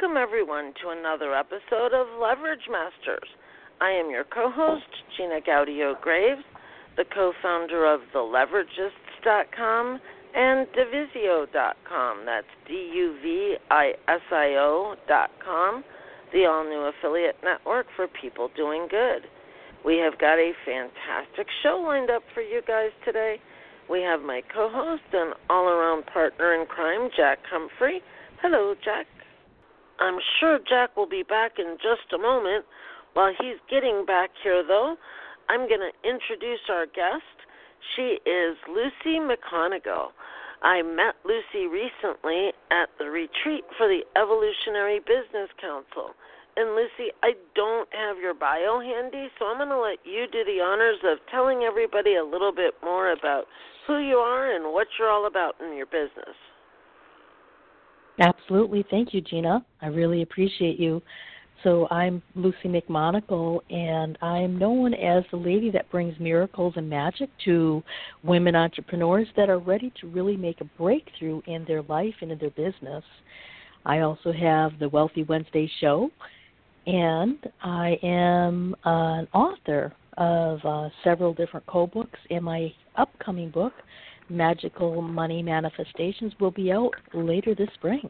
Welcome everyone to another episode of Leverage Masters. I am your co host, Gina Gaudio Graves, the co founder of TheLeveragists.com and Duvisio.com. That's D U V I S I O.com, the all new affiliate network for people doing good. We have got a fantastic show lined up for you guys today. We have my co host and all around partner in crime, Jack Humphrey. Hello, Jack. I'm sure Jack will be back in just a moment. While he's getting back here, though, I'm going to introduce our guest. She is Lucy McConigal. I met Lucy recently at the retreat for the Evolutionary Business Council. And Lucy, I don't have your bio handy, so I'm going to let you do the honors of telling everybody a little bit more about who you are and what you're all about in your business. Absolutely. Thank you, Gina. I really appreciate you. So I'm Lucy McMonagle, and I'm known as the lady that brings miracles and magic to women entrepreneurs that are ready to really make a breakthrough in their life and in their business. I also have the Wealthy Wednesday show, and I am an author of uh, several different co-books. And my upcoming book, Magical Money Manifestations will be out later this spring.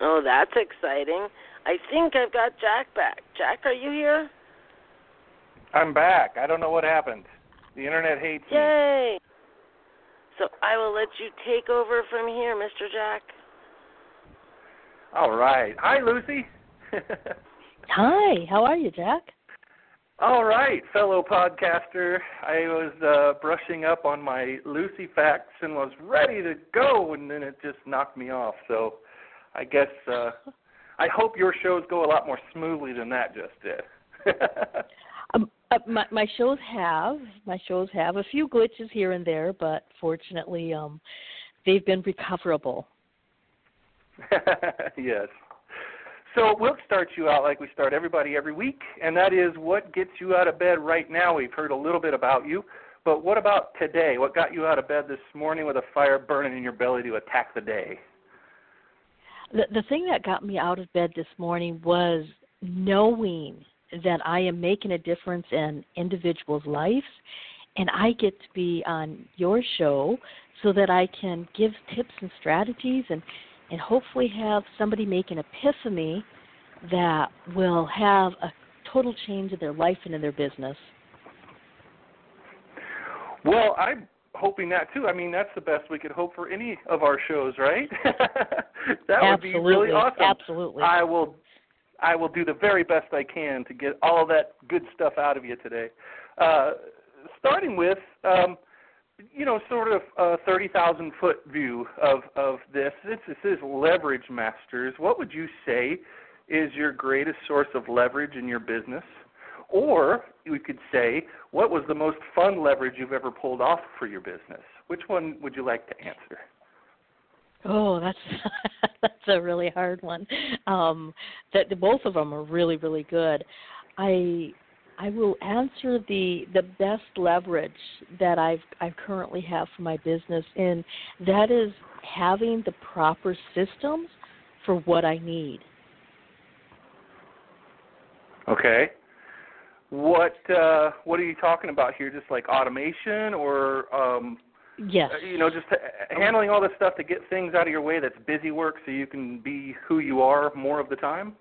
Oh, that's exciting. I think I've got Jack back. Jack, are you here? I'm back. I don't know what happened. The internet hates me. Yay! So I will let you take over from here, Mr. Jack. All right. Hi, Lucy. Hi. How are you, Jack? All right, fellow podcaster. I was uh, brushing up on my Lucy facts and was ready to go, and then it just knocked me off. So, I guess uh, I hope your shows go a lot more smoothly than that just did. um, uh, my, my shows have my shows have a few glitches here and there, but fortunately, um, they've been recoverable. yes. So we'll start you out like we start everybody every week, and that is what gets you out of bed right now. We've heard a little bit about you, but what about today? What got you out of bed this morning with a fire burning in your belly to attack the day? The the thing that got me out of bed this morning was knowing that I am making a difference in individuals' lives and I get to be on your show so that I can give tips and strategies and and hopefully have somebody make an epiphany that will have a total change in their life and in their business. Well, I'm hoping that too. I mean, that's the best we could hope for any of our shows, right? that would be really awesome. Absolutely. I will I will do the very best I can to get all that good stuff out of you today. Uh, starting with um, you know, sort of a 30,000 foot view of, of this, since this is leverage masters, what would you say is your greatest source of leverage in your business? Or we could say, what was the most fun leverage you've ever pulled off for your business? Which one would you like to answer? Oh, that's that's a really hard one. Um, that both of them are really really good. I I will answer the the best leverage that I've I currently have for my business, and that is having the proper systems for what I need. Okay. What uh, what are you talking about here? Just like automation, or um, yes, you know, just handling all this stuff to get things out of your way that's busy work, so you can be who you are more of the time.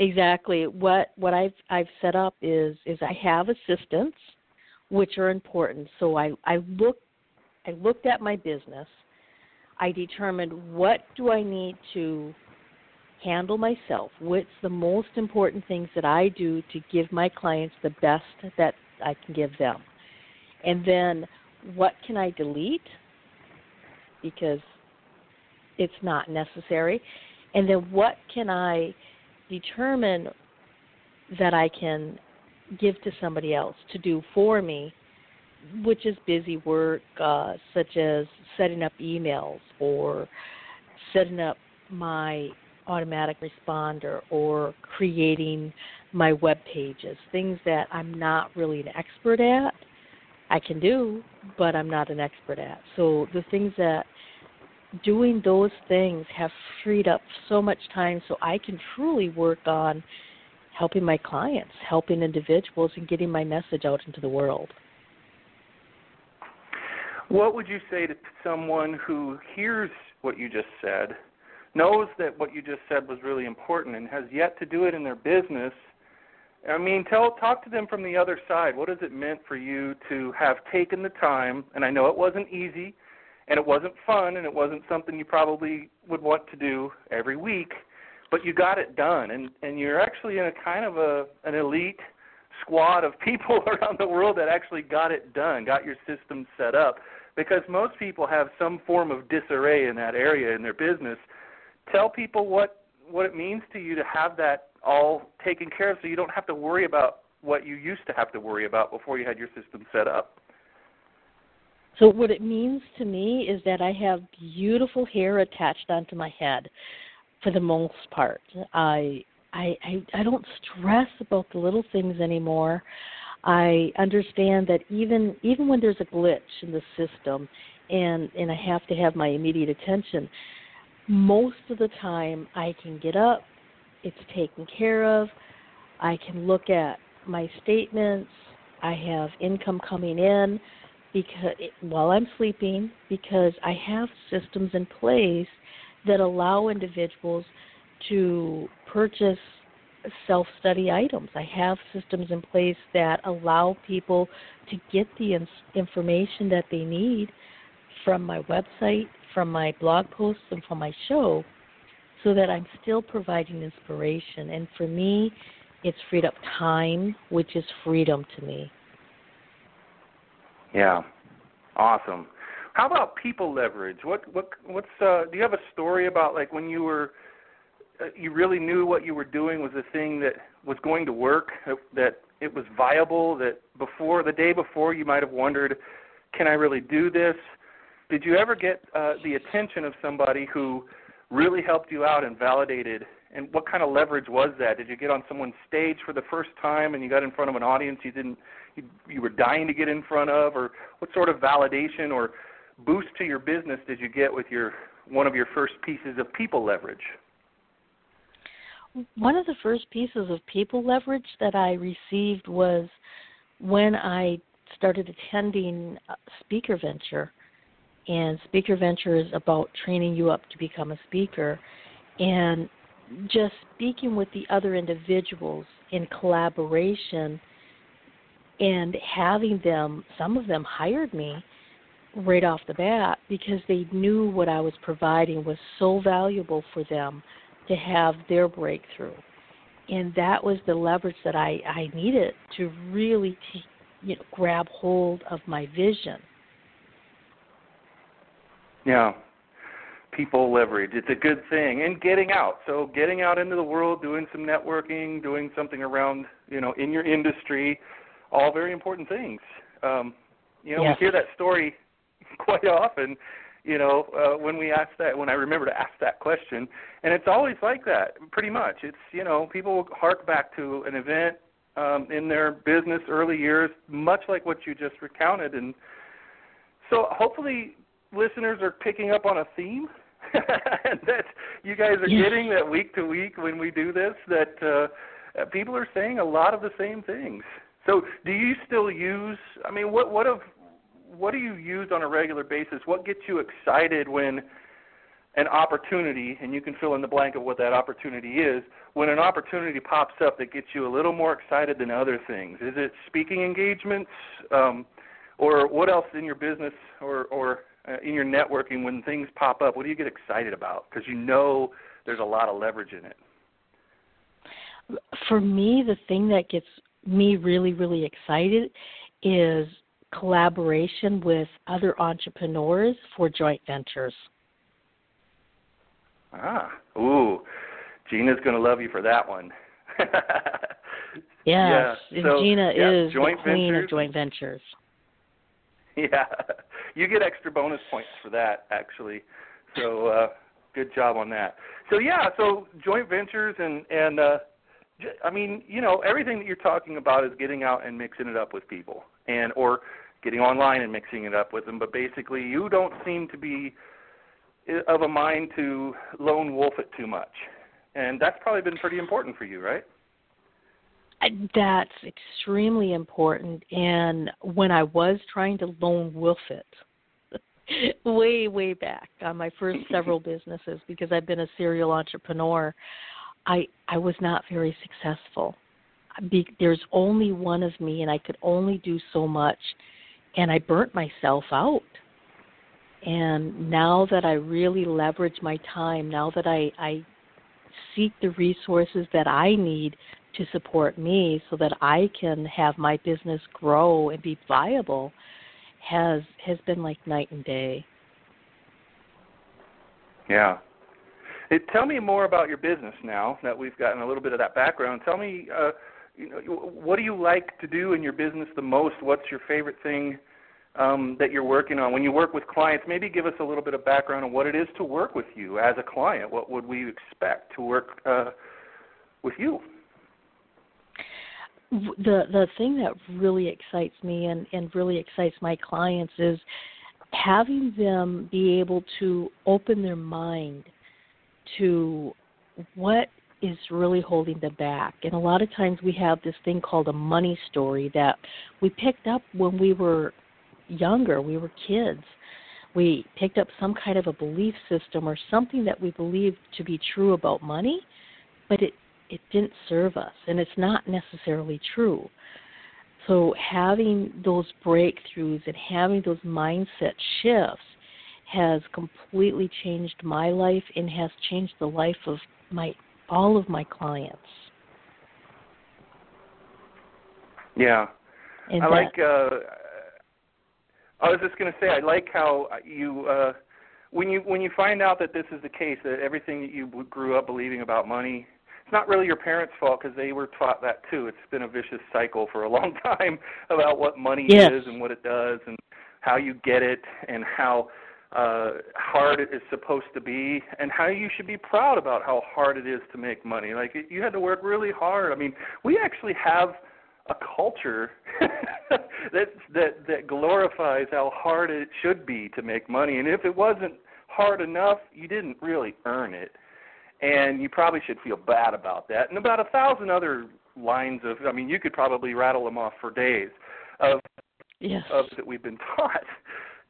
Exactly. What what I've I've set up is is I have assistants, which are important. So I I look I looked at my business. I determined what do I need to handle myself. What's the most important things that I do to give my clients the best that I can give them, and then what can I delete because it's not necessary and then what can i determine that i can give to somebody else to do for me which is busy work uh, such as setting up emails or setting up my automatic responder or creating my web pages, things that I'm not really an expert at. I can do, but I'm not an expert at. So the things that doing those things have freed up so much time so I can truly work on helping my clients, helping individuals, and getting my message out into the world. What would you say to someone who hears what you just said, knows that what you just said was really important, and has yet to do it in their business? I mean, tell talk to them from the other side. What has it meant for you to have taken the time? And I know it wasn't easy, and it wasn't fun, and it wasn't something you probably would want to do every week, but you got it done, and and you're actually in a kind of a an elite squad of people around the world that actually got it done, got your system set up because most people have some form of disarray in that area in their business. Tell people what what it means to you to have that all taken care of so you don't have to worry about what you used to have to worry about before you had your system set up. So what it means to me is that I have beautiful hair attached onto my head for the most part. I I I, I don't stress about the little things anymore. I understand that even even when there's a glitch in the system and and I have to have my immediate attention, most of the time I can get up, it's taken care of. I can look at my statements. I have income coming in because while I'm sleeping because I have systems in place that allow individuals to purchase self study items. I have systems in place that allow people to get the information that they need from my website, from my blog posts, and from my show so that I'm still providing inspiration. And for me, it's freed up time, which is freedom to me. Yeah, awesome. How about people leverage? What what what's uh, do you have a story about like when you were uh, you really knew what you were doing was a thing that was going to work, that it was viable, that before the day before you might have wondered, can I really do this? Did you ever get uh, the attention of somebody who really helped you out and validated? And what kind of leverage was that? Did you get on someone's stage for the first time and you got in front of an audience you didn't you, you were dying to get in front of, or what sort of validation or boost to your business did you get with your one of your first pieces of people leverage? one of the first pieces of people leverage that I received was when I started attending Speaker Venture. And Speaker Venture is about training you up to become a speaker. And just speaking with the other individuals in collaboration and having them, some of them hired me right off the bat because they knew what I was providing was so valuable for them to have their breakthrough. And that was the leverage that I, I needed to really t- you know, grab hold of my vision. Yeah. People leverage. It's a good thing. And getting out. So getting out into the world, doing some networking, doing something around, you know, in your industry, all very important things. Um, you know, yes. we hear that story quite often you know, uh, when we ask that, when I remember to ask that question, and it's always like that, pretty much. It's you know, people hark back to an event um, in their business early years, much like what you just recounted, and so hopefully listeners are picking up on a theme and that you guys are yes. getting that week to week when we do this. That uh, people are saying a lot of the same things. So, do you still use? I mean, what what of what do you use on a regular basis? What gets you excited when an opportunity, and you can fill in the blank of what that opportunity is, when an opportunity pops up that gets you a little more excited than other things? Is it speaking engagements, um, or what else in your business or, or uh, in your networking when things pop up? What do you get excited about? Because you know there's a lot of leverage in it. For me, the thing that gets me really, really excited is collaboration with other entrepreneurs for joint ventures. Ah, ooh, Gina's going to love you for that one. yes, yeah. so, Gina yeah, is joint the queen ventures. of joint ventures. Yeah, you get extra bonus points for that actually. So uh, good job on that. So yeah, so joint ventures and and uh, I mean, you know, everything that you're talking about is getting out and mixing it up with people, and or getting online and mixing it up with them. But basically, you don't seem to be uh, of a mind to lone wolf it too much, and that's probably been pretty important for you, right? That's extremely important. And when I was trying to lone wolf it, way way back on my first several businesses, because I've been a serial entrepreneur, I I was not very successful. Be, there's only one of me, and I could only do so much, and I burnt myself out. And now that I really leverage my time, now that I I seek the resources that I need to support me so that I can have my business grow and be viable has has been like night and day. Yeah, it, tell me more about your business now that we've gotten a little bit of that background. Tell me, uh, you know, what do you like to do in your business the most? What's your favorite thing um, that you're working on when you work with clients? Maybe give us a little bit of background on what it is to work with you as a client. What would we expect to work uh, with you? The the thing that really excites me and and really excites my clients is having them be able to open their mind to what is really holding them back. And a lot of times we have this thing called a money story that we picked up when we were younger, we were kids. We picked up some kind of a belief system or something that we believed to be true about money, but it it didn't serve us and it's not necessarily true. So having those breakthroughs and having those mindset shifts has completely changed my life and has changed the life of my all of my clients. Yeah. And I that, like uh I was just going to say I like how you uh when you when you find out that this is the case that everything that you grew up believing about money it's not really your parents' fault because they were taught that too. It's been a vicious cycle for a long time about what money yes. is and what it does and how you get it and how uh, hard it is supposed to be, and how you should be proud about how hard it is to make money. Like you had to work really hard. I mean, we actually have a culture that that that glorifies how hard it should be to make money, and if it wasn't hard enough, you didn't really earn it, and you probably should feel bad about that. And about a thousand other lines of, I mean, you could probably rattle them off for days of yes. of that we've been taught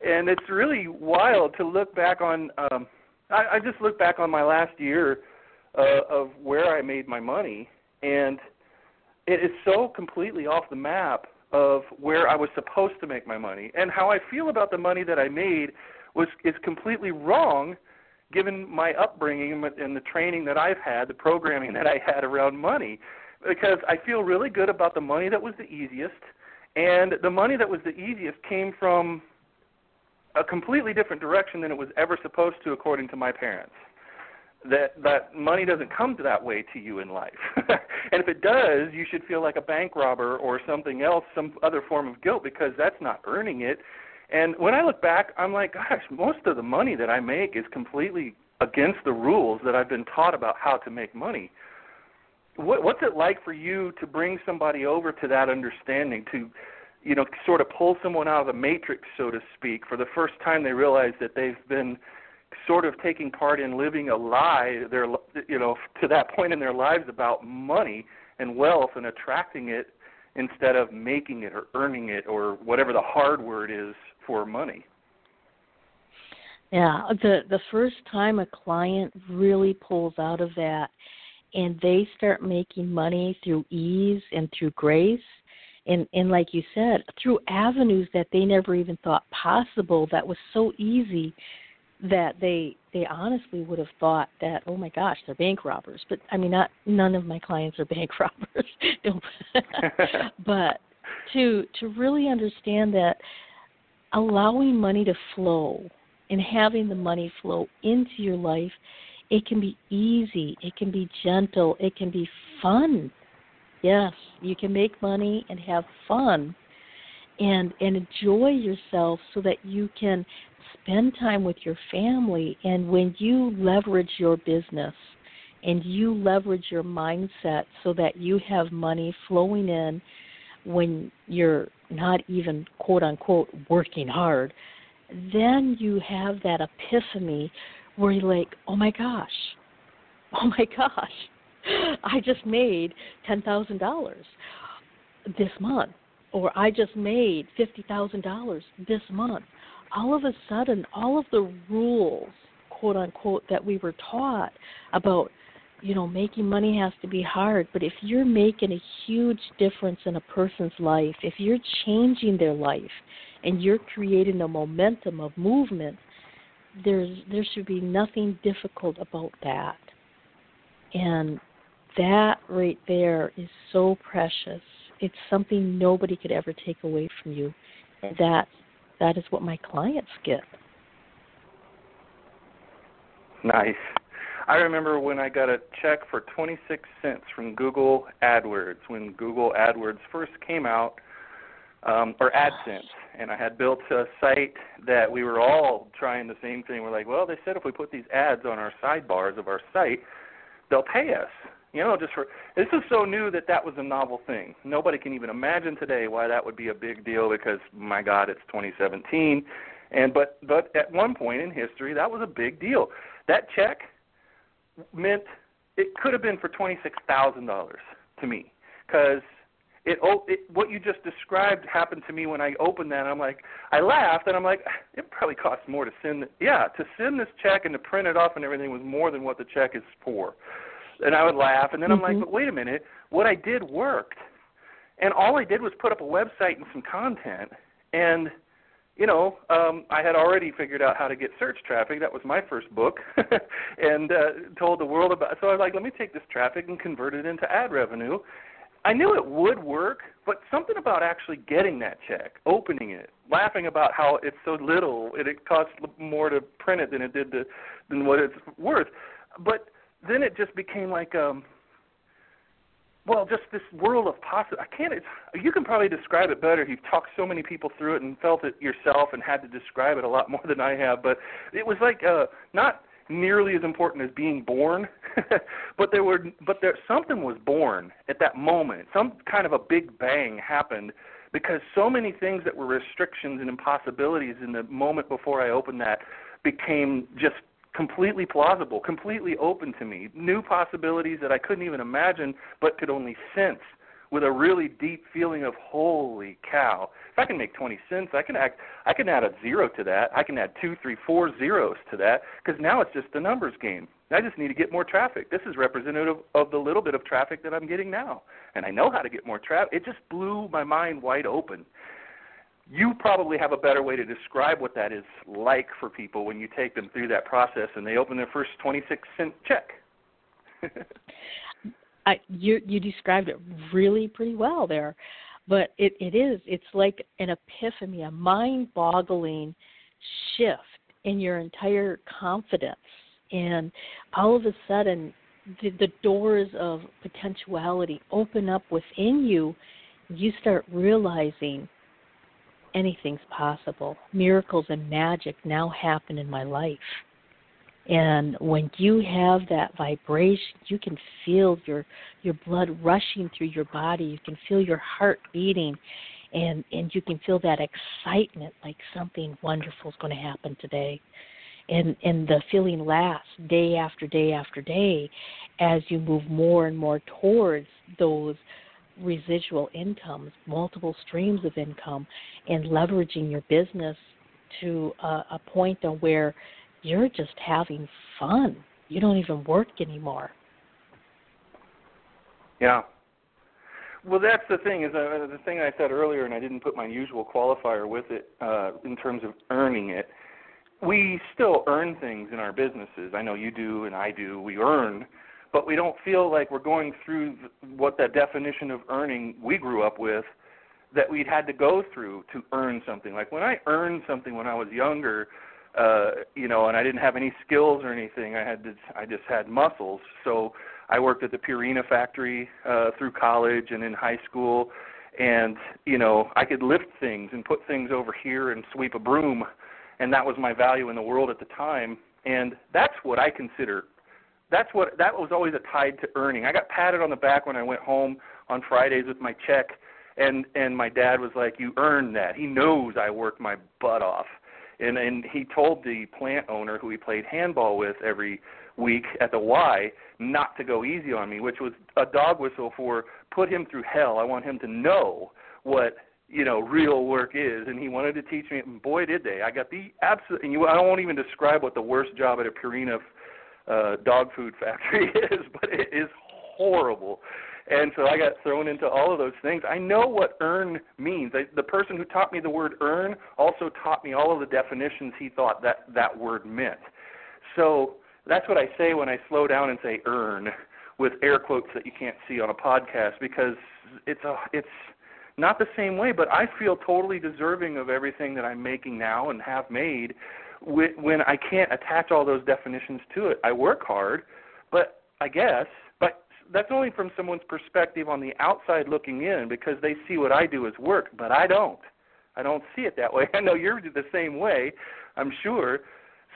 and it's really wild to look back on. Um, I, I just look back on my last year uh, of where I made my money, and it is so completely off the map of where I was supposed to make my money, and how I feel about the money that I made was is completely wrong, given my upbringing and the training that I've had, the programming that I had around money, because I feel really good about the money that was the easiest, and the money that was the easiest came from a completely different direction than it was ever supposed to according to my parents. That that money doesn't come that way to you in life. And if it does you should feel like a bank robber or something else some other form of guilt because that's not earning it. And when i look back i'm like gosh most of the money that i make is completely against the rules that i've been taught about how to make money. What what's it like for you to bring somebody over to that understanding to you know, sort of pull someone out of the matrix, so to speak, for the first time they realize that they've been sort of taking part in living a lie, their, you know, to that point in their lives about money and wealth and attracting it instead of making it or earning it or whatever the hard word is for money. Yeah, the the first time a client really pulls out of that and they start making money through ease and through grace, and and like you said through avenues that they never even thought possible that was so easy that they they honestly would have thought that oh my gosh they're bank robbers. But i mean not none of my clients are bank robbers. But to to really understand that allowing money to flow and having the money flow into your life it can be easy, it can be gentle, it can be fun. Yes, you can make money and have fun and and enjoy yourself so that you can spend time with your family. And when you leverage your business and you leverage your mindset so that you have money flowing in when you're not even quote unquote working hard then you have that epiphany where you're like oh my gosh. Oh my gosh i just made ten thousand dollars this month or I just made $50,000 this month. All of a sudden, all of the rules, quote unquote, that we were taught about, you know, making money has to be hard, but if you're making a huge difference in a person's life, if you're changing their life and you're creating a momentum of movement, there's there should be nothing difficult about that. And that right there is so precious it's something nobody could ever take away from you. That that is what my clients get. Nice. I remember when I got a check for 26 cents from Google AdWords when Google AdWords first came out, um, or AdSense, and I had built a site that we were all trying the same thing. We're like, well, they said if we put these ads on our sidebars of our site, they'll pay us. You know, just for this is so new that that was a novel thing. Nobody can even imagine today why that would be a big deal because my God, it's 2017. And but but at one point in history, that was a big deal. That check meant it could have been for twenty six thousand dollars to me because it, it what you just described happened to me when I opened that. And I'm like, I laughed and I'm like, ah, it probably costs more to send. Yeah, to send this check and to print it off and everything was more than what the check is for and I would laugh, and then I'm like, mm-hmm. but wait a minute, what I did worked, and all I did was put up a website and some content, and you know, um, I had already figured out how to get search traffic. That was my first book, and uh, told the world about. So I was like, let me take this traffic and convert it into ad revenue. I knew it would work, but something about actually getting that check, opening it, laughing about how it's so little, and it costs more to print it than it did to than what it's worth. But then it just became like um well, just this world of possible. I can't. It's, you can probably describe it better. You've talked so many people through it and felt it yourself, and had to describe it a lot more than I have. But it was like uh, not nearly as important as being born, but there were, but there something was born at that moment. Some kind of a big bang happened because so many things that were restrictions and impossibilities in the moment before I opened that became just completely plausible, completely open to me, new possibilities that I couldn't even imagine but could only sense with a really deep feeling of holy cow. If I can make 20 cents, I can act I can add a zero to that. I can add two, three, four zeros to that because now it's just a numbers game. I just need to get more traffic. This is representative of the little bit of traffic that I'm getting now. And I know how to get more traffic. It just blew my mind wide open you probably have a better way to describe what that is like for people when you take them through that process and they open their first 26 cent check. I, you you described it really pretty well there, but it it is it's like an epiphany, a mind-boggling shift in your entire confidence, and all of a sudden the, the doors of potentiality open up within you. You start realizing anything's possible. Miracles and magic now happen in my life. And when you have that vibration, you can feel your your blood rushing through your body. You can feel your heart beating, and and you can feel that excitement, like something wonderful is going to happen today. And and the feeling lasts day after day after day, as you move more and more towards those residual incomes, multiple streams of income, and leveraging your business to a, a point on where you're just having fun. You don't even work anymore. Yeah. Well, that's the thing. Is uh, the thing I said earlier, and I didn't put my usual qualifier with it uh, in terms of earning it. We still earn things in our businesses. I know you do, and I do. We earn, but we don't feel like we're going through what that definition of earning we grew up with that we'd had to go through to earn something. Like when I earned something when I was younger, uh, you know, and I didn't have any skills or anything. I had to, I just had muscles. So I worked at the Purina factory uh, through college and in high school, and you know, I could lift things and put things over here and sweep a broom, and that was my value in the world at the time. And that's what I consider. That's what that was always a tied to earning. I got patted on the back when I went home on Fridays with my check, and and my dad was like, "You earned that." He knows I worked my butt off and and he told the plant owner who he played handball with every week at the Y not to go easy on me, which was a dog whistle for put him through hell. I want him to know what you know real work is, and he wanted to teach me. And boy, did they! I got the absolute. And you, I won't even describe what the worst job at a Purina uh, dog food factory is, but it is horrible. And so I got thrown into all of those things. I know what earn means. I, the person who taught me the word earn also taught me all of the definitions he thought that that word meant. So that's what I say when I slow down and say earn with air quotes that you can't see on a podcast because it's a it's not the same way, but I feel totally deserving of everything that I'm making now and have made when I can't attach all those definitions to it. I work hard, but I guess but that's only from someone's perspective on the outside looking in because they see what I do as work, but I don't. I don't see it that way. I know you're the same way, I'm sure.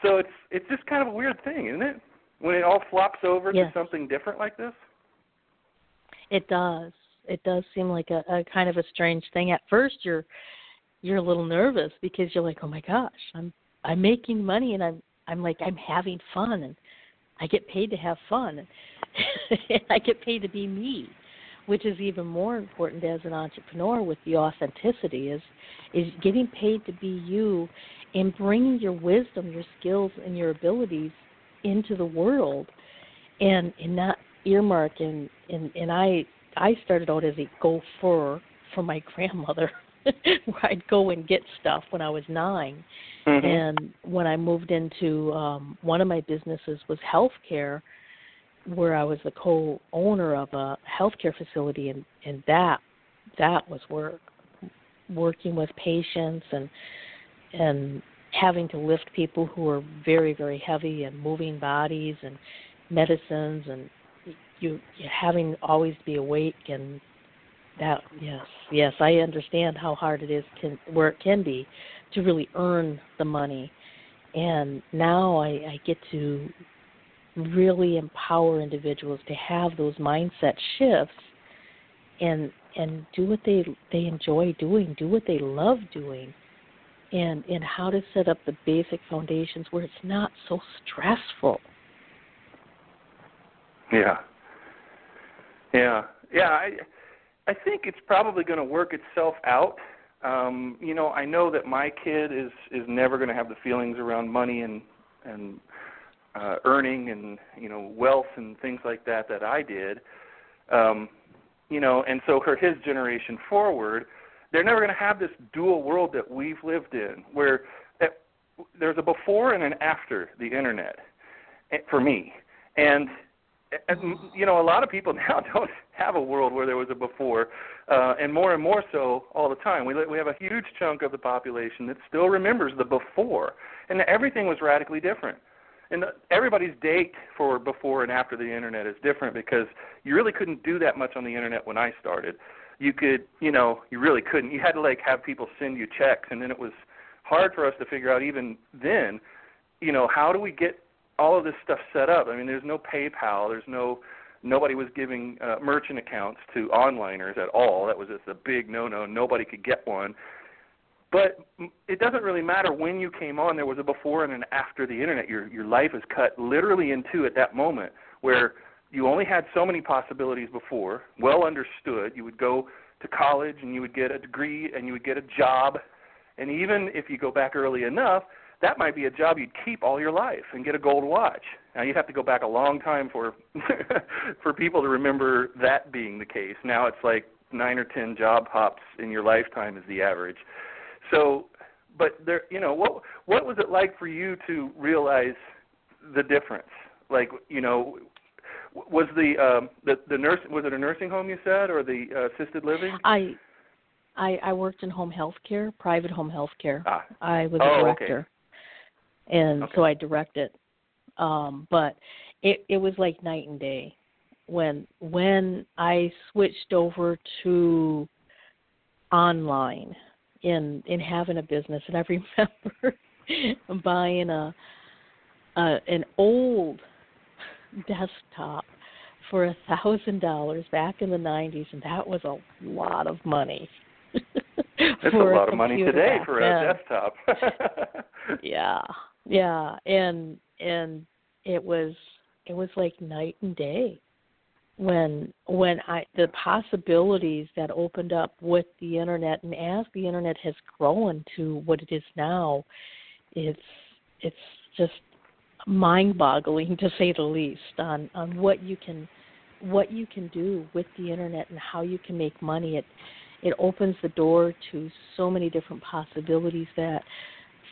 So it's it's just kind of a weird thing, isn't it? When it all flops over yes. to something different like this. It does. It does seem like a, a kind of a strange thing. At first, you're you're a little nervous because you're like, oh my gosh, I'm I'm making money and I'm I'm like I'm having fun and I get paid to have fun. and I get paid to be me, which is even more important as an entrepreneur with the authenticity is is getting paid to be you and bringing your wisdom, your skills and your abilities into the world and and not earmarking and and I I started out as a gopher for my grandmother where I'd go and get stuff when I was 9 mm-hmm. and when I moved into um one of my businesses was healthcare where I was the co-owner of a healthcare facility, and and that that was work, working with patients and and having to lift people who were very very heavy and moving bodies and medicines and you, you having always be awake and that yes yes I understand how hard it is can where it can be to really earn the money and now I, I get to really empower individuals to have those mindset shifts and and do what they they enjoy doing, do what they love doing, and and how to set up the basic foundations where it's not so stressful. Yeah. Yeah. Yeah, I I think it's probably going to work itself out. Um, you know, I know that my kid is is never going to have the feelings around money and and uh, earning and you know wealth and things like that that I did. Um, you know, and so for his generation forward, they're never going to have this dual world that we've lived in, where uh, there's a before and an after the internet eh, for me, and, and you know a lot of people now don't have a world where there was a before, uh, and more and more so all the time. We we have a huge chunk of the population that still remembers the before, and everything was radically different and everybody's date for before and after the internet is different because you really couldn't do that much on the internet when I started. You could, you know, you really couldn't. You had to like have people send you checks, and then it was hard for us to figure out even then, you know, how do we get all of this stuff set up? I mean, there's no PayPal, there's no nobody was giving uh, merchant accounts to onliners at all. That was just a big no-no. Nobody could get one. But it doesn't really matter when you came on. There was a before and an after the internet. Your your life is cut literally in two at that moment, where you only had so many possibilities before, well understood. You would go to college and you would get a degree and you would get a job, and even if you go back early enough, that might be a job you'd keep all your life and get a gold watch. Now you'd have to go back a long time for for people to remember that being the case. Now it's like nine or ten job hops in your lifetime is the average. So, but there, you know, what what was it like for you to realize the difference? Like, you know, was the um, the the nurse was it a nursing home you said or the uh, assisted living? I I I worked in home health care, private home health care. Ah. I was oh, a director. Okay. And okay. so I direct it. Um, but it it was like night and day when when I switched over to online in in having a business, and I remember buying a, a an old desktop for a thousand dollars back in the nineties, and that was a lot of money. It's a lot of money today for a desktop. yeah, yeah, and and it was it was like night and day when when I the possibilities that opened up with the internet and as the internet has grown to what it is now, it's it's just mind boggling to say the least on on what you can what you can do with the internet and how you can make money. It it opens the door to so many different possibilities that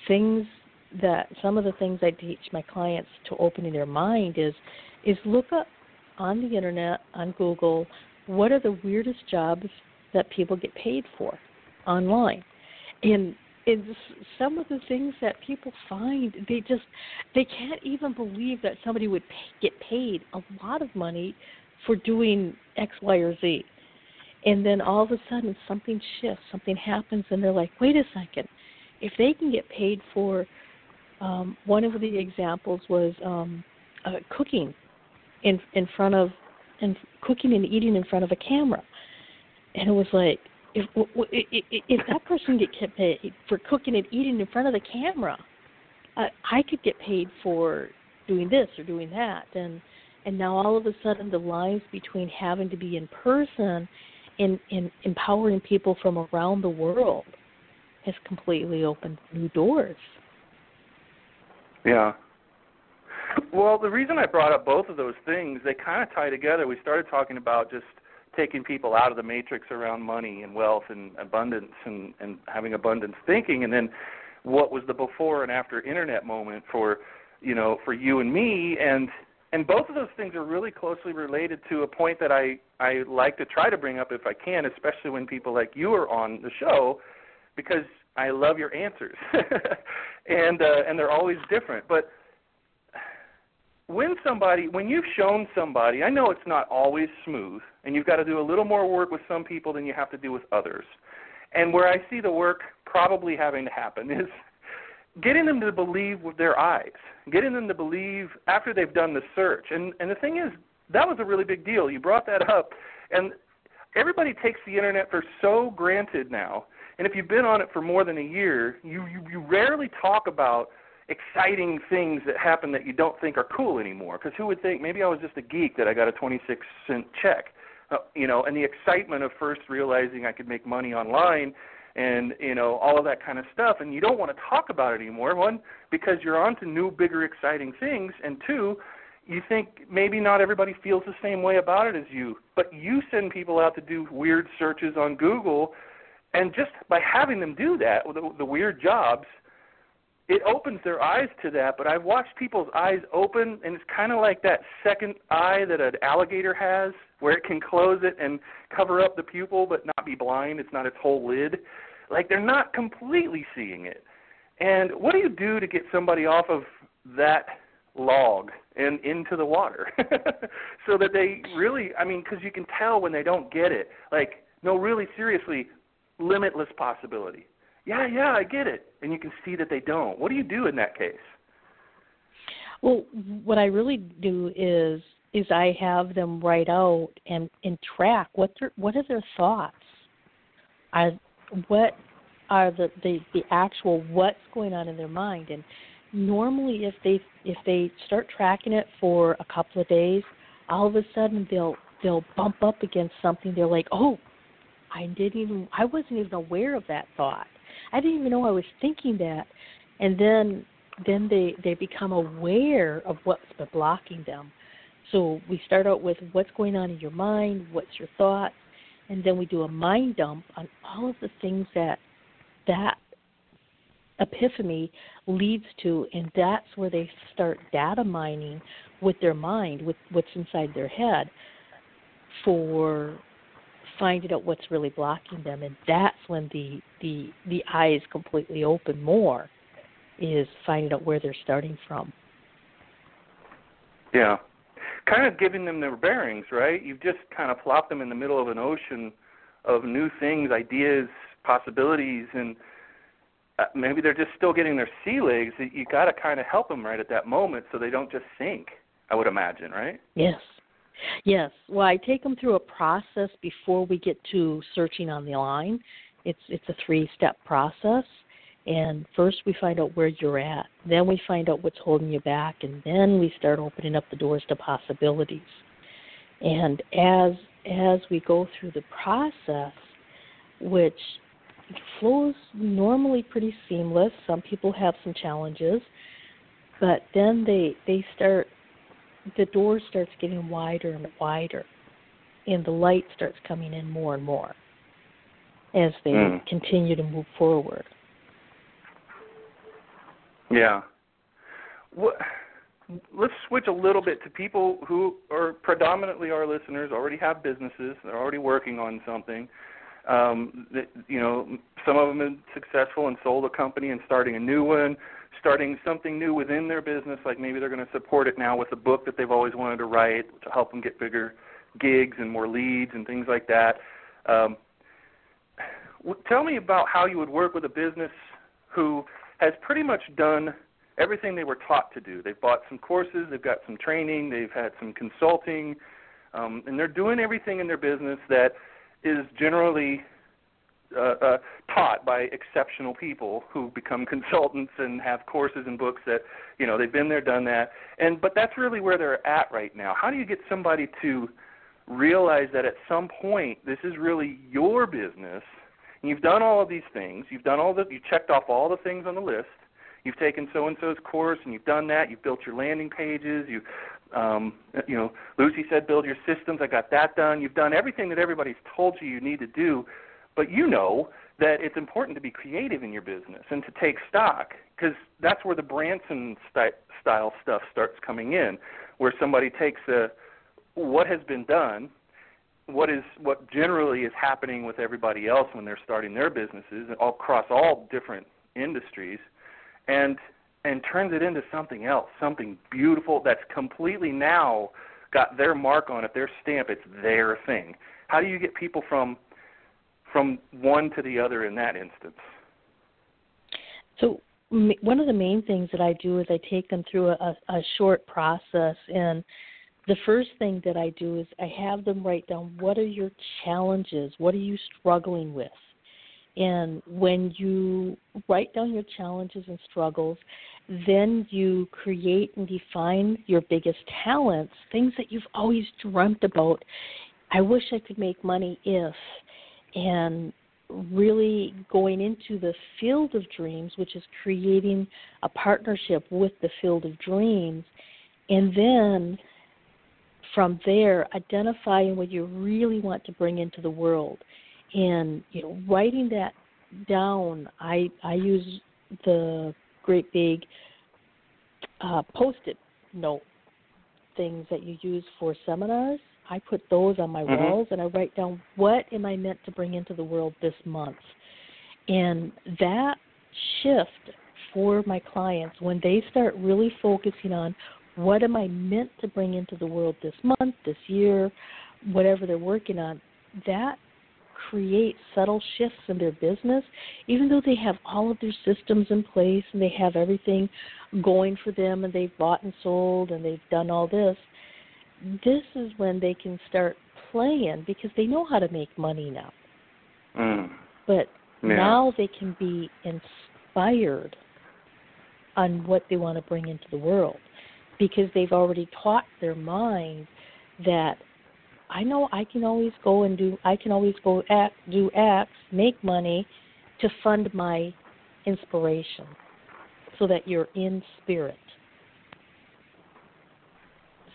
things that some of the things I teach my clients to opening their mind is is look up on the internet on Google what are the weirdest jobs that people get paid for online? And and some of the things that people find they just they can't even believe that somebody would pay, get paid a lot of money for doing x y or z. And then all of a sudden something shifts something happens and they're like wait a second. If they can get paid for um one of the examples was um uh, cooking in in front of and cooking and eating in front of a camera and it was like if if that person get paid for cooking and eating in front of the camera, uh, I could get paid for doing this or doing that, and and now all of a sudden the lines between having to be in person and, and empowering people from around the world has completely opened new doors. Yeah. Well, the reason I brought up both of those things, they kind of tie together. We started talking about just taking people out of the matrix around money and wealth and abundance and, and having abundance thinking and then what was the before and after internet moment for you know for you and me and and both of those things are really closely related to a point that I I like to try to bring up if I can, especially when people like you are on the show, because I love your answers, and uh, and they're always different. But when somebody when you've shown somebody i know it's not always smooth and you've got to do a little more work with some people than you have to do with others. And where i see the work probably having to happen is getting them to believe with their eyes getting them to believe after they've done the search. And and the thing is that was a really big deal. You brought that up and everybody takes the internet for so granted now and if you've been on it for more than a year you you, you rarely talk about exciting things that happen that you don't think are cool anymore. Because who would think maybe I was just a geek that I got a 26 cent check, uh, you know, and the excitement of first realizing I could make money online and you know all of that kind of stuff. And you don't want to talk about it anymore one because you're on to new bigger exciting things. And two you think maybe not everybody feels the same way about it as you. But you send people out to do weird searches on google and just by having them do that the, the weird jobs it opens their eyes to that, but I've watched people's eyes open, and it's kind of like that second eye that an alligator has, where it can close it and cover up the pupil but not be blind. It's not its whole lid. Like they're not completely seeing it. And what do you do to get somebody off of that log and into the water so that they really, I mean, because you can tell when they don't get it. Like, no, really, seriously, limitless possibility yeah, yeah, I get it. And you can see that they don't. What do you do in that case? Well, what I really do is is I have them write out and and track what their what are their thoughts. Are what are the, the the actual what's going on in their mind and normally if they if they start tracking it for a couple of days, all of a sudden they'll they'll bump up against something. They're like, "Oh, I didn't even I wasn't even aware of that thought." I didn't even know I was thinking that. And then then they they become aware of what's been blocking them. So we start out with what's going on in your mind, what's your thoughts, and then we do a mind dump on all of the things that that epiphany leads to and that's where they start data mining with their mind with what's inside their head for finding out what's really blocking them and that's when the the the eyes completely open more is finding out where they're starting from. Yeah. Kind of giving them their bearings, right? You've just kind of plopped them in the middle of an ocean of new things, ideas, possibilities, and uh, maybe they're just still getting their sea legs. You got to kind of help them right at that moment so they don't just sink. I would imagine, right? Yes. Yes. Well, I take them through a process before we get to searching on the line. It's it's a three-step process. And first we find out where you're at. Then we find out what's holding you back and then we start opening up the doors to possibilities. And as as we go through the process, which flows normally pretty seamless. Some people have some challenges, but then they they start the door starts getting wider and wider, and the light starts coming in more and more as they mm. continue to move forward. Yeah. What, let's switch a little bit to people who are predominantly our listeners already have businesses, they're already working on something. Um, that, you know, some of them have been successful and sold a company and starting a new one, starting something new within their business, like maybe they're going to support it now with a book that they've always wanted to write to help them get bigger gigs and more leads and things like that. Um, tell me about how you would work with a business who has pretty much done everything they were taught to do. They've bought some courses, they've got some training, they've had some consulting, um, and they're doing everything in their business that is generally uh, uh, taught by exceptional people who become consultants and have courses and books that you know they've been there, done that, and but that's really where they're at right now. How do you get somebody to realize that at some point this is really your business? And you've done all of these things. You've done all the you checked off all the things on the list. You've taken so and so's course and you've done that. You've built your landing pages. You um, you know, Lucy said build your systems. I got that done. You've done everything that everybody's told you you need to do, but you know that it's important to be creative in your business and to take stock because that's where the Branson style stuff starts coming in, where somebody takes a what has been done, what is what generally is happening with everybody else when they're starting their businesses across all different industries, and and turns it into something else, something beautiful that's completely now got their mark on it, their stamp, it's their thing. How do you get people from from one to the other in that instance? So one of the main things that I do is I take them through a, a short process and the first thing that I do is I have them write down what are your challenges? What are you struggling with? And when you write down your challenges and struggles, then you create and define your biggest talents, things that you've always dreamt about. I wish I could make money if, and really going into the field of dreams, which is creating a partnership with the field of dreams, and then from there identifying what you really want to bring into the world and you know writing that down i i use the great big uh, post-it note things that you use for seminars. I put those on my mm-hmm. walls and I write down what am I meant to bring into the world this month. And that shift for my clients when they start really focusing on what am I meant to bring into the world this month, this year, whatever they're working on, that create subtle shifts in their business, even though they have all of their systems in place and they have everything going for them and they've bought and sold and they've done all this, this is when they can start playing because they know how to make money now. Mm. But yeah. now they can be inspired on what they want to bring into the world because they've already taught their mind that I know I can always go and do I can always go act do acts, make money to fund my inspiration so that you're in spirit.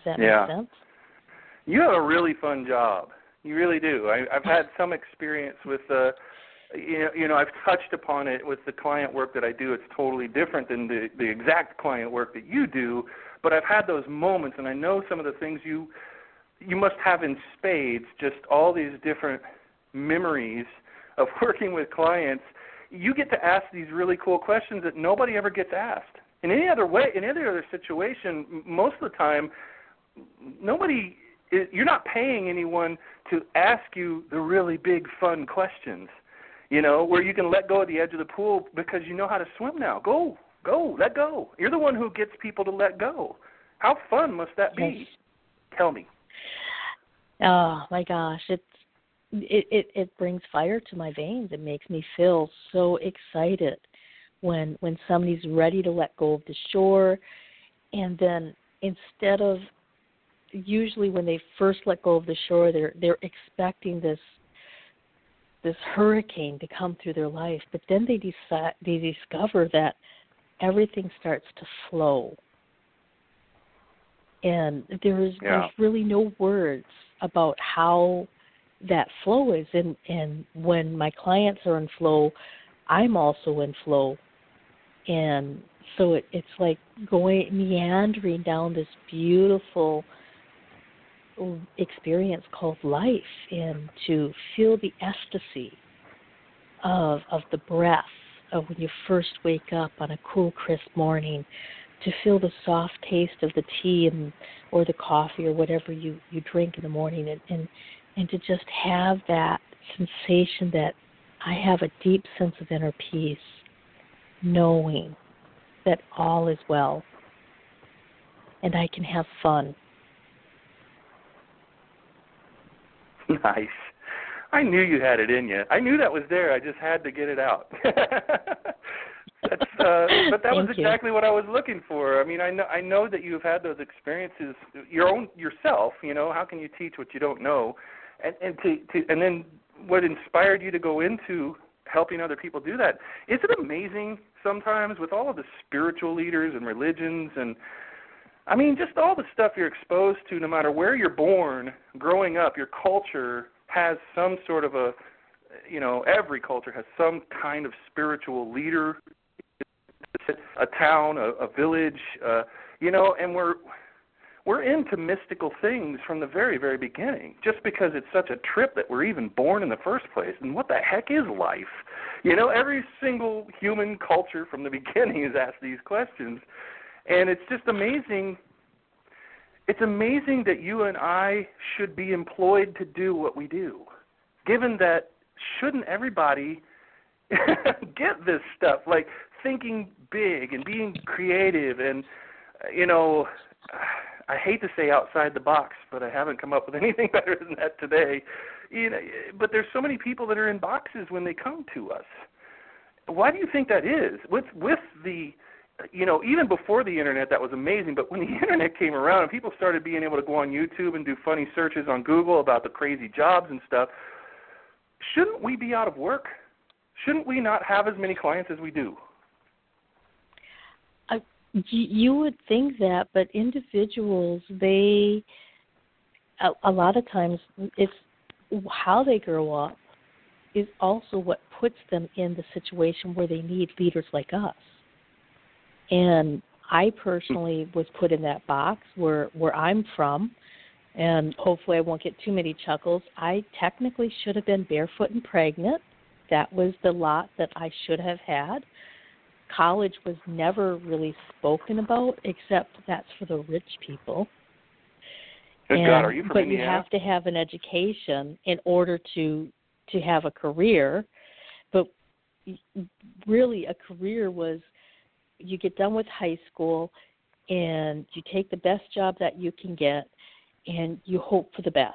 That yeah. make sense? You have a really fun job. You really do. I, I've had some experience with uh you know, you know, I've touched upon it with the client work that I do. It's totally different than the the exact client work that you do, but I've had those moments, and I know some of the things you you must have in spades just all these different memories of working with clients you get to ask these really cool questions that nobody ever gets asked. In any other way, in any other situation, most of the time, nobody. You're not paying anyone to ask you the really big fun questions. You know, where you can let go at the edge of the pool because you know how to swim now. Go, go, let go. You're the one who gets people to let go. How fun must that be? Yes. Tell me. Oh my gosh, it's it, it it brings fire to my veins. It makes me feel so excited when when somebody's ready to let go of the shore and then instead of usually when they first let go of the shore they're they're expecting this this hurricane to come through their life. But then they decide they discover that everything starts to flow. And there's yeah. there's really no words about how that flow is. And and when my clients are in flow i'm also in flow. And so it, it's like going meandering down this beautiful experience called life and to feel the ecstasy of of the breath of when you first wake up on a cool crisp morning to feel the soft taste of the tea and or the coffee or whatever you you drink in the morning and and, and to just have that sensation that I have a deep sense of inner peace knowing that all is well and I can have fun. Nice. I knew you had it in you. I knew that was there. I just had to get it out. That's, uh, but that was exactly you. what I was looking for. I mean, I know I know that you've had those experiences your own yourself. You know, how can you teach what you don't know? And and to, to and then what inspired you to go into helping other people do that? Is it amazing sometimes with all of the spiritual leaders and religions and I mean, just all the stuff you're exposed to, no matter where you're born, growing up, your culture has some sort of a, you know, every culture has some kind of spiritual leader, a town, a, a village, uh, you know, and we're we're into mystical things from the very, very beginning. Just because it's such a trip that we're even born in the first place, and what the heck is life? You know, every single human culture from the beginning has asked these questions and it's just amazing it's amazing that you and I should be employed to do what we do. Given that shouldn't everybody get this stuff like thinking big and being creative and you know I hate to say outside the box, but I haven't come up with anything better than that today. You know, but there's so many people that are in boxes when they come to us. Why do you think that is? With with the you know, even before the internet, that was amazing. But when the internet came around and people started being able to go on YouTube and do funny searches on Google about the crazy jobs and stuff, shouldn't we be out of work? Shouldn't we not have as many clients as we do? You would think that, but individuals, they, a, a lot of times, it's how they grow up is also what puts them in the situation where they need leaders like us. And I mm. personally was put in that box where where I'm from, and hopefully I won't get too many chuckles. I technically should have been barefoot and pregnant. That was the lot that I should have had. College was never really spoken about, except that's for the rich people. Good and, God, are you from but Indiana? you have to have an education in order to to have a career. But really, a career was you get done with high school and you take the best job that you can get and you hope for the best.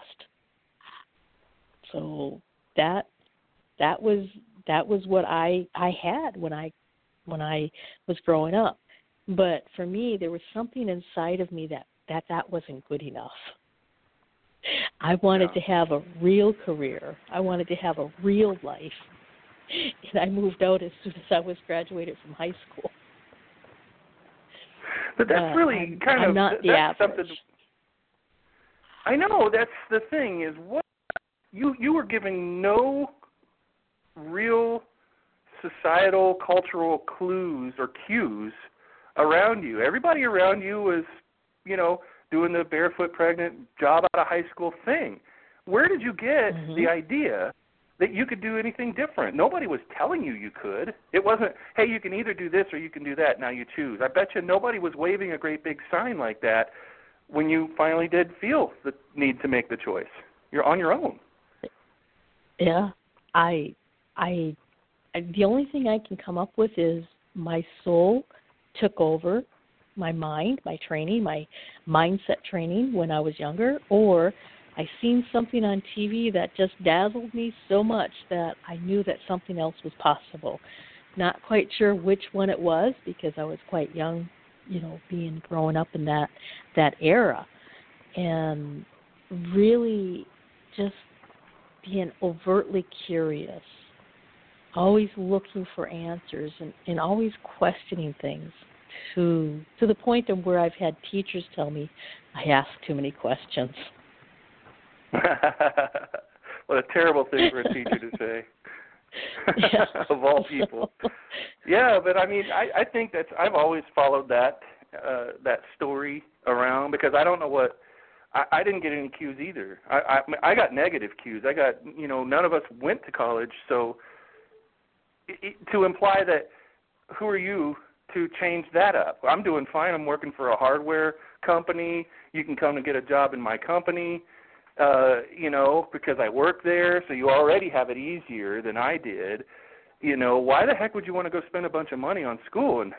So that that was that was what i i had when i when i was growing up. But for me there was something inside of me that that that wasn't good enough. I wanted Yeah. to have a real career. I wanted to have a real life. And i moved out as soon as i was graduated from high school But that's Uh, really I'm- kind I'm of not the that's average. something. I know that's the thing is what you you were giving no real societal cultural clues or cues around you. Everybody around you was, you know, doing the barefoot pregnant job out of high school thing. Where did you get Mhm. the idea that you could do anything different. Nobody was telling you you could. It wasn't, hey, you can either do this or you can do that. Now you choose. I bet you nobody was waving a great big sign like that when you finally did feel the need to make the choice. You're on your own. Yeah, I, I, the only thing I can come up with is my soul took over my mind, my training, my mindset training when I was younger, or I seen something on TV that just dazzled me so much that I knew that something else was possible. Not quite sure which one it was because I was quite young, you know, being growing up in that that era, and really just being overtly curious, always looking for answers, and, and always questioning things to to the point of where I've had teachers tell me I ask too many questions. what a terrible thing for a teacher to say. of all people. Yeah, but I mean, I, I think that's I've always followed that uh, that story around because I don't know what I, I didn't get any cues either. I, I I got negative cues. I got you know none of us went to college, so it, to imply that who are you to change that up? I'm doing fine. I'm working for a hardware company. You can come and get a job in my company uh, you know, because I work there, so you already have it easier than I did. You know, why the heck would you want to go spend a bunch of money on school? And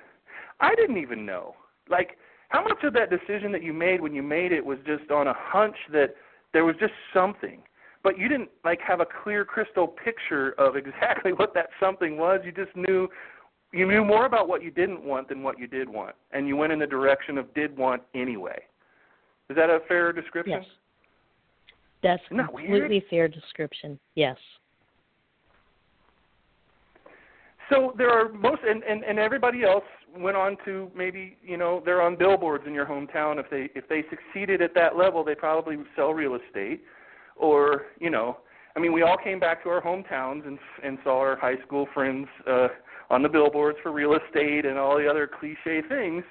I didn't even know. Like, how much of that decision that you made when you made it was just on a hunch that there was just something, but you didn't like have a clear crystal picture of exactly what that something was. You just knew you knew more about what you didn't want than what you did want, and you went in the direction of did want anyway. Is that a fair description? Yes. That's completely fair description. Yes. So there are most, and, and and everybody else went on to maybe you know they're on billboards in your hometown. If they if they succeeded at that level, they probably would sell real estate, or you know, I mean, we all came back to our hometowns and and saw our high school friends uh, on the billboards for real estate and all the other cliche things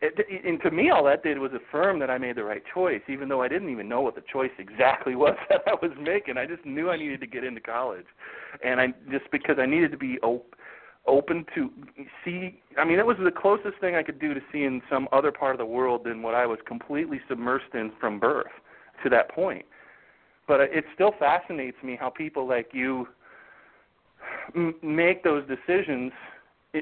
it, and to me, all that did was affirm that I made the right choice, even though I didn't even know what the choice exactly was that I was making. I just knew I needed to get into college, and I just because I needed to be op- open to see. I mean, that was the closest thing I could do to seeing some other part of the world than what I was completely submersed in from birth to that point. But it still fascinates me how people like you m- make those decisions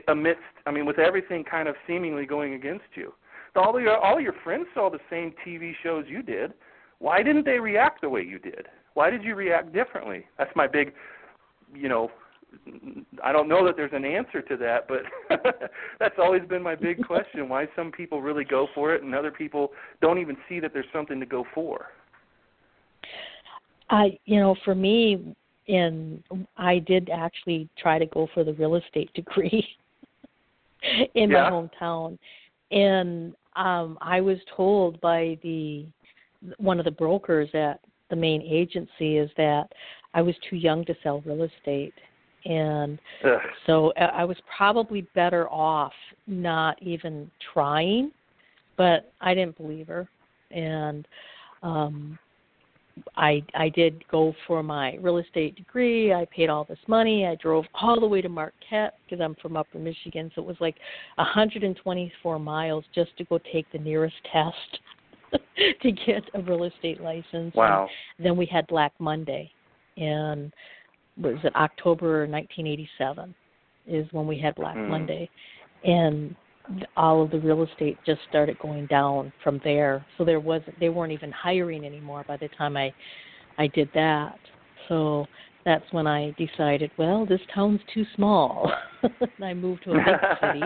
amidst, I mean, with everything kind of seemingly going against you. All your all your friends saw the same TV shows you did. Why didn't they react the way you did? Why did you react differently? That's my big, you know, I don't know that there's an answer to that, but that's always been my big question. Why some people really go for it and other people don't even see that there's something to go for. I, you know, for me, and I did actually try to go for the real estate degree. in yeah. my hometown, and um, I was told by the one of the brokers at the main agency is that I was too young to sell real estate, and Ugh. so I was probably better off not even trying. But I didn't believe her, and um I I did go for my real estate degree. I paid all this money. I drove all the way to Marquette because I'm from Upper Michigan, so it was like 124 miles just to go take the nearest test to get a real estate license. Wow. And then we had Black Monday, and was it October 1987 is when we had Black mm. Monday, and all of the real estate just started going down from there. So there wasn't they weren't even hiring anymore by the time I I did that. So that's when I decided, well, this town's too small. and I moved to a big city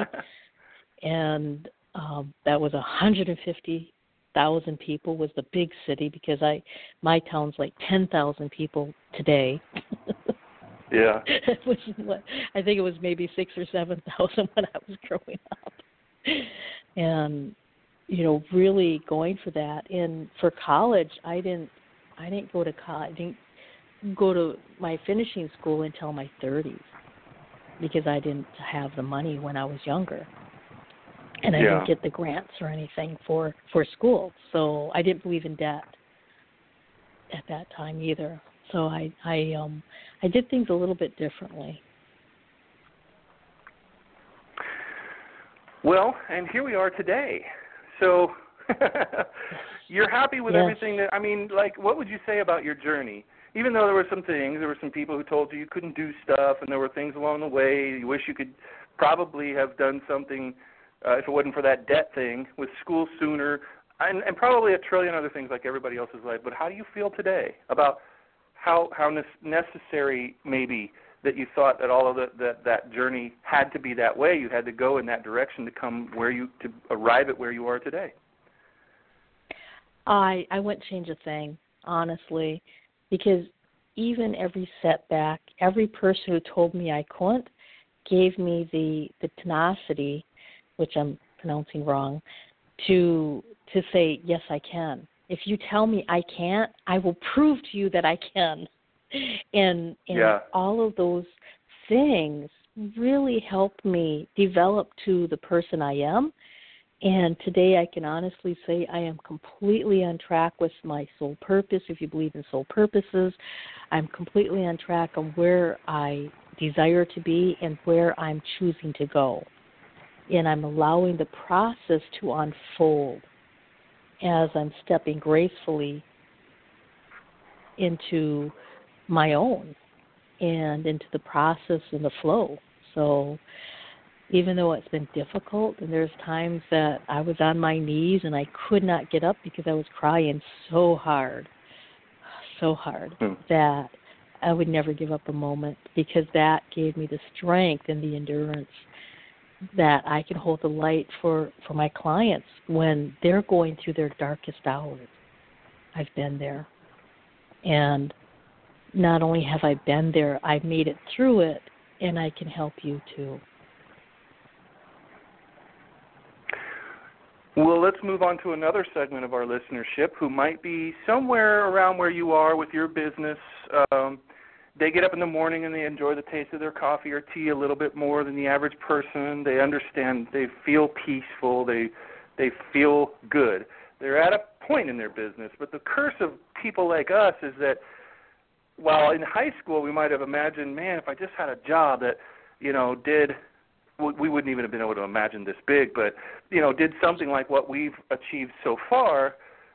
and um that was a hundred and fifty thousand people was the big city because I my town's like ten thousand people today. yeah. Which is what I think it was maybe six or seven thousand when I was growing up. and you know really going for that and for college i didn't i didn't go to college i didn't go to my finishing school until my thirties because i didn't have the money when i was younger and i yeah. didn't get the grants or anything for for school so i didn't believe in debt at that time either So I I um I did things a little bit differently. Well, and here we are today. So you're happy with yes. everything that I mean, like what would you say about your journey? Even though there were some things, there were some people who told you you couldn't do stuff and there were things along the way you wish you could probably have done something uh, if it wasn't for that debt thing with school sooner and, and probably a trillion other things like everybody else's life. But how do you feel today about how how necessary maybe that you thought that all of the, that that journey had to be that way. You had to go in that direction to come where you to arrive at where you are today. I I wouldn't change a thing, honestly, because even every setback, every person who told me I couldn't, gave me the the tenacity, which I'm pronouncing wrong, to to say yes I can. If you tell me I can't, I will prove to you that I can. And and yeah. all of those things really helped me develop to the person I am. And today I can honestly say I am completely on track with my soul purpose. If you believe in soul purposes, I'm completely on track on where I desire to be and where I'm choosing to go. And I'm allowing the process to unfold as I'm stepping gracefully into my own and into the process and the flow. So even though it's been difficult and there's times that I was on my knees and I could not get up because I was crying so hard, so hard hmm. that I would never give up a moment because that gave me the strength and the endurance that I can hold the light for for my clients when they're going through their darkest hours. I've been there. And not only have I been there, I've made it through it and I can help you too. Well, let's move on to another segment of our listenership who might be somewhere around where you are with your business. Um, they get up in the morning and they enjoy the taste of their coffee or tea a little bit more than the average person. They understand, they feel peaceful, they they feel good. They're at a point in their business, but the curse of people like us is that while in high school we might have imagined, man, if I just had a job that, you know, did we wouldn't even have been able to imagine this big, but you know, did something like what we've achieved so far,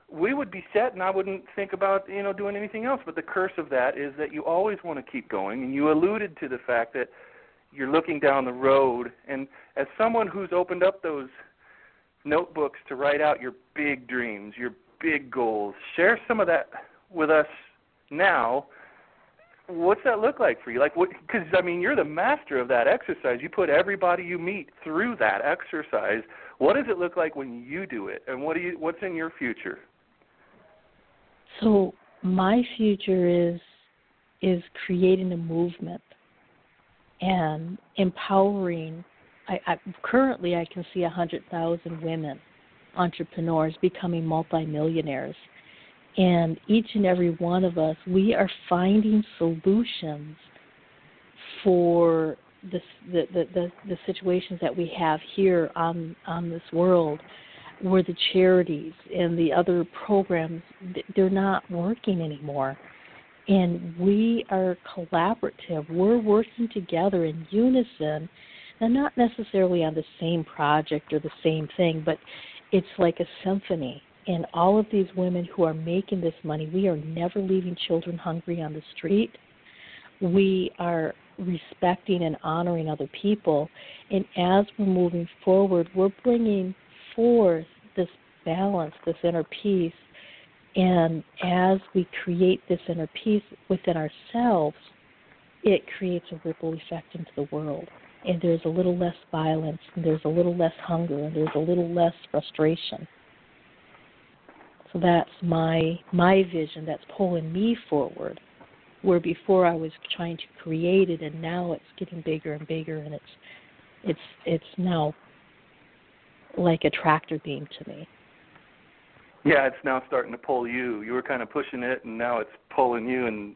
we would be set and I wouldn't think about, you know, doing anything else. But the curse of that is that you always want to keep going and you alluded to the fact that you're looking down the road and as someone who's opened up those notebooks to write out your big dreams, your big goals, share some of that with us now. What's that look like for you? Like? Because I mean, you're the master of that exercise. You put everybody you meet through that exercise. What does it look like when you do it, and what do you? What's in your future? So my future is is creating a movement and empowering. I, I currently I can see a hundred thousand women entrepreneurs becoming multimillionaires, and each and every one of us we are finding solutions for the the the, the situations that we have here on on this world where the charities and the other programs they're not working anymore. And we are collaborative. We're working together in unison and not necessarily on the same project or the same thing but it's like a symphony and all of these women who are making this money we are never leaving children hungry on the street we are respecting and honoring other people and as we're moving forward we're bringing forth this balance, this inner peace. And as we create this inner peace within ourselves, it creates a ripple effect into the world. And there's a little less violence, and there's a little less hunger, and there's a little less frustration. So that's my my vision that's pulling me forward. Where before I was trying to create it and now it's getting bigger and bigger and it's it's it's now like a tractor beam to me. Yeah, it's now starting to pull you. You were kind of pushing it, and now it's pulling you. And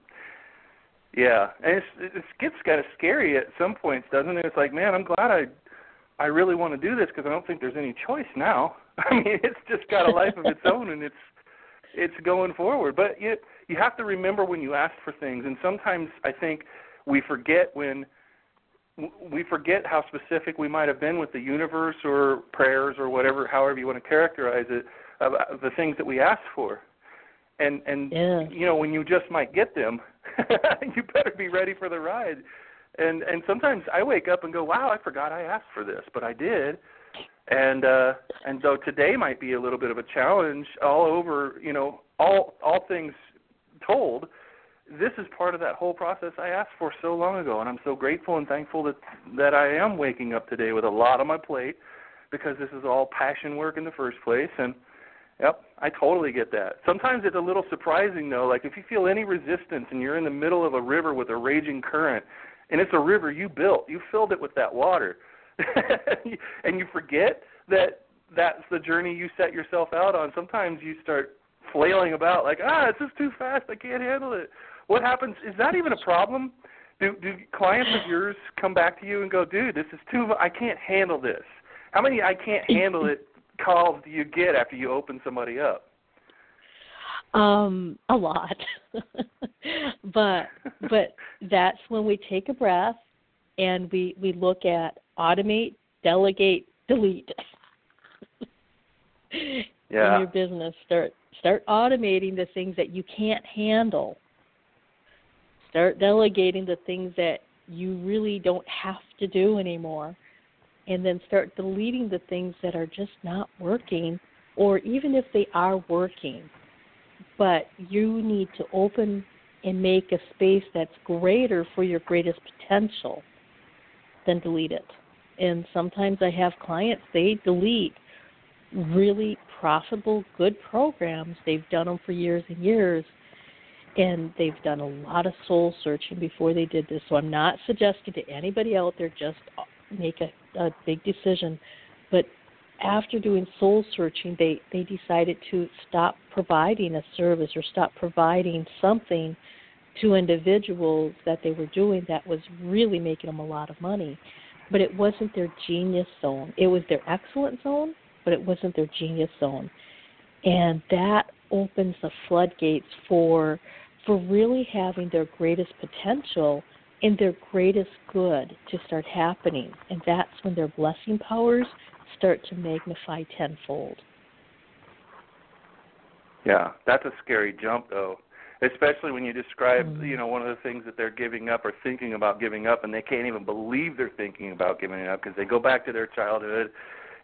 yeah, and it's, it gets kind of scary at some points, doesn't it? It's like, man, I'm glad I I really want to do this because I don't think there's any choice now. I mean, it's just got a life of its own, and it's it's going forward. But you you have to remember when you ask for things, and sometimes I think we forget when we forget how specific we might have been with the universe or prayers or whatever, however you want to characterize it, about the things that we ask for. And and yeah. you know when you just might get them, you better be ready for the ride. And and sometimes I wake up and go, wow, I forgot I asked for this, but I did. And uh and though today might be a little bit of a challenge all over, you know, all all things told, this is part of that whole process I asked for so long ago, and I'm so grateful and thankful that that I am waking up today with a lot on my plate because this is all passion work in the first place. And yep, I totally get that. Sometimes it's a little surprising though, like if you feel any resistance and you're in the middle of a river with a raging current, and it's a river you built, you filled it with that water, and you forget that that's the journey you set yourself out on. Sometimes you start flailing about like, ah, it's just too fast, I can't handle it what happens? Is that even a problem? Do do clients of yours come back to you and go, dude, this is too. I can't handle this. How many I can't handle it calls do you get after you open somebody up? Um, a lot. but but that's when we take a breath and we we look at automate, delegate, delete. yeah. In your business, start start automating the things that you can't handle Start delegating the things that you really don't have to do anymore. And then start deleting the things that are just not working, or even if they are working, but you need to open and make a space that's greater for your greatest potential, then delete it. And sometimes I have clients, they delete really profitable, good programs. They've done them for years and years, and they've done a lot of soul searching before they did this. So I'm not suggesting to anybody out there just make a, a big decision, but after doing soul searching, they they decided to stop providing a service or stop providing something to individuals that they were doing that was really making them a lot of money. But it wasn't their genius zone. It was their excellent zone, but it wasn't their genius zone. And that opens the floodgates for for really having their greatest potential and their greatest good to start happening. And that's when their blessing powers start to magnify tenfold. Yeah, that's a scary jump though. Especially when you describe, mm-hmm. you know, one of the things that they're giving up or thinking about giving up, and they can't even believe they're thinking about giving it up because they go back to their childhood,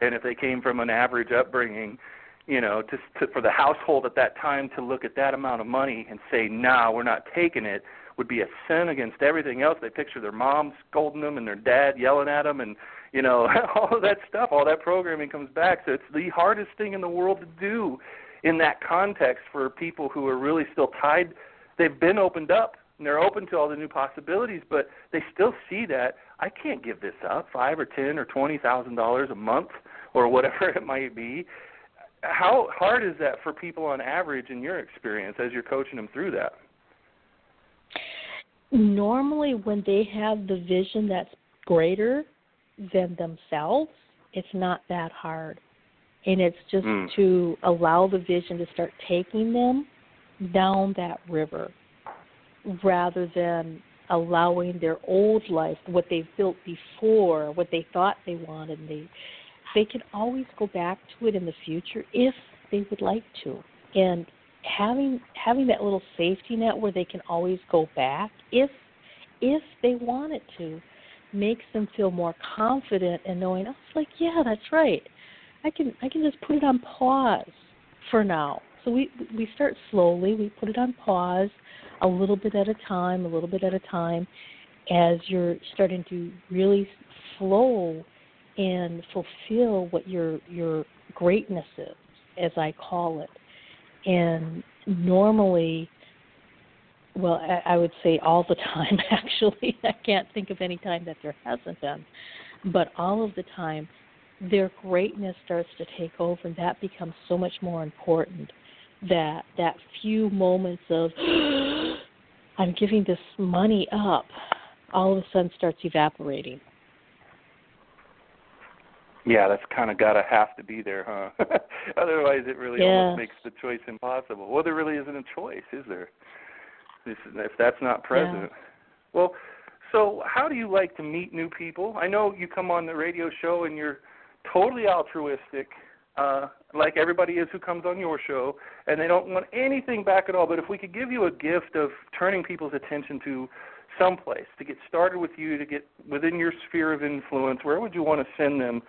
and if they came from an average upbringing, you know, to, to for the household at that time to look at that amount of money and say, "Nah, we're not taking it," would be a sin against everything else. They picture their mom scolding them and their dad yelling at them, and you know, all of that stuff, all that programming comes back. So it's the hardest thing in the world to do in that context for people who are really still tied. They've been opened up and they're open to all the new possibilities, but they still see that I can't give this up, five or ten or twenty thousand dollars a month or whatever it might be how hard is that for people on average in your experience as you're coaching them through that? Normally, when they have the vision that's greater than themselves, it's not that hard. And it's just mm. to allow the vision to start taking them down that river rather than allowing their old life, what they've built before, what they thought they wanted, they they can always go back to it in the future if they would like to. And having having that little safety net where they can always go back if if they wanted to makes them feel more confident and knowing, oh, it's like, yeah, that's right. I can I can just put it on pause for now. So we we start slowly. We put it on pause, a little bit at a time, a little bit at a time, as you're starting to really flow and fulfill what your your greatness is, as I call it. And normally, well, I, I would say all the time. Actually, I can't think of any time that there hasn't been, but all of the time, their greatness starts to take over, and that becomes so much more important. That that few moments of I'm giving this money up, all of a sudden starts evaporating Yeah, that's kind of got to have to be there, huh? Otherwise, it really almost makes the choice impossible. Well, there really isn't a choice, is there? This, if that's not present. Yeah. Well, so how do you like to meet new people? I know you come on the radio show and you're totally altruistic, uh, like everybody is who comes on your show, and they don't want anything back at all. But if we could give you a gift of turning people's attention to someplace to get started with you, to get within your sphere of influence, where would you want to send them?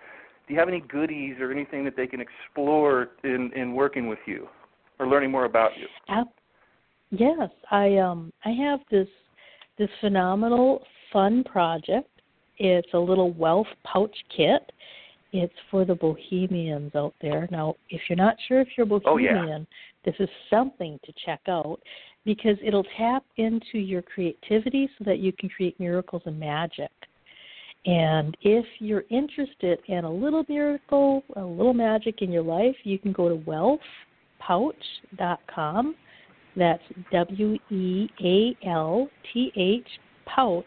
Do you have any goodies or anything that they can explore in in working with you or learning more about you? Yes, I um I have this this phenomenal fun project. It's a little wealth pouch kit. It's for the bohemians out there. Now, if you're not sure if you're bohemian, oh, yeah. this is something to check out because it'll tap into your creativity so that you can create miracles and magic. And if you're interested in a little miracle, a little magic in your life, you can go to wealthpouch.com. That's W E A L T H pouch,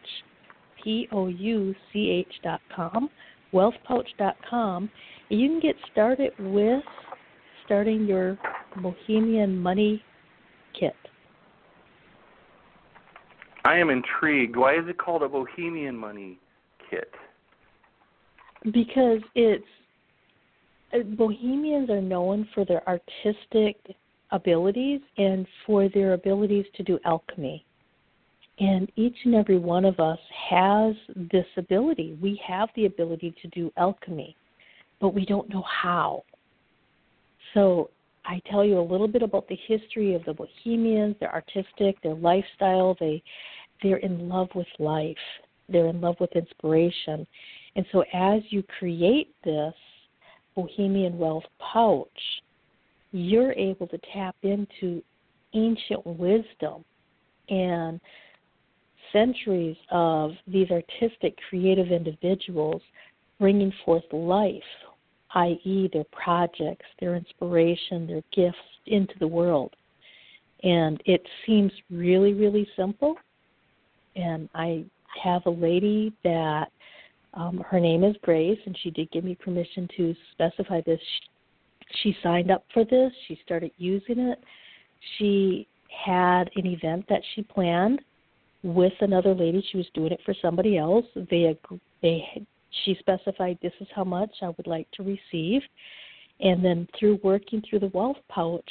P O U C H dot com, wealthpouch.com. And you can get started with starting your Bohemian Money Kit. I am intrigued. Why is it called a Bohemian Money Kit? Because it's uh, Bohemians are known for their artistic abilities and for their abilities to do alchemy. And each and every one of us has this ability. We have the ability to do alchemy, but we don't know how. So I tell you a little bit about the history of the Bohemians, their artistic, their lifestyle. They they're in love with life. They're in love with inspiration. And so as you create this Bohemian Wealth pouch, you're able to tap into ancient wisdom and centuries of these artistic, creative individuals bringing forth life, i.e., their projects, their inspiration, their gifts into the world. And it seems really, really simple. And I have a lady that um, her name is Grace, and she did give me permission to specify this. She, signed up for this, she started using it. She had an event that she planned with another lady. She was doing it for somebody else. They they she specified this is how much I would like to receive, and then through working through the wealth pouch,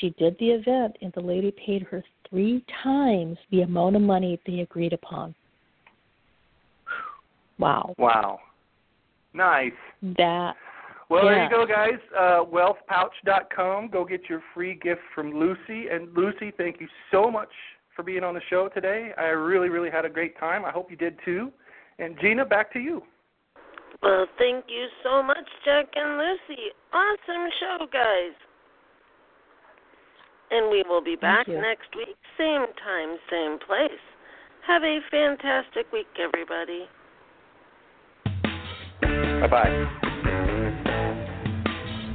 she did the event, and the lady paid her three times the amount of money they agreed upon. Wow. Wow. Nice. That. Well, yeah. there you go, guys. Uh, wealthpouch.com. Go get your free gift from Lucy. And Lucy, thank you so much for being on the show today. I really, really had a great time. I hope you did too. And Gina, back to you. Well, thank you so much, Jack and Lucy. Awesome show, guys. And we will be back next week, same time, same place. Have a fantastic week, everybody. Bye bye.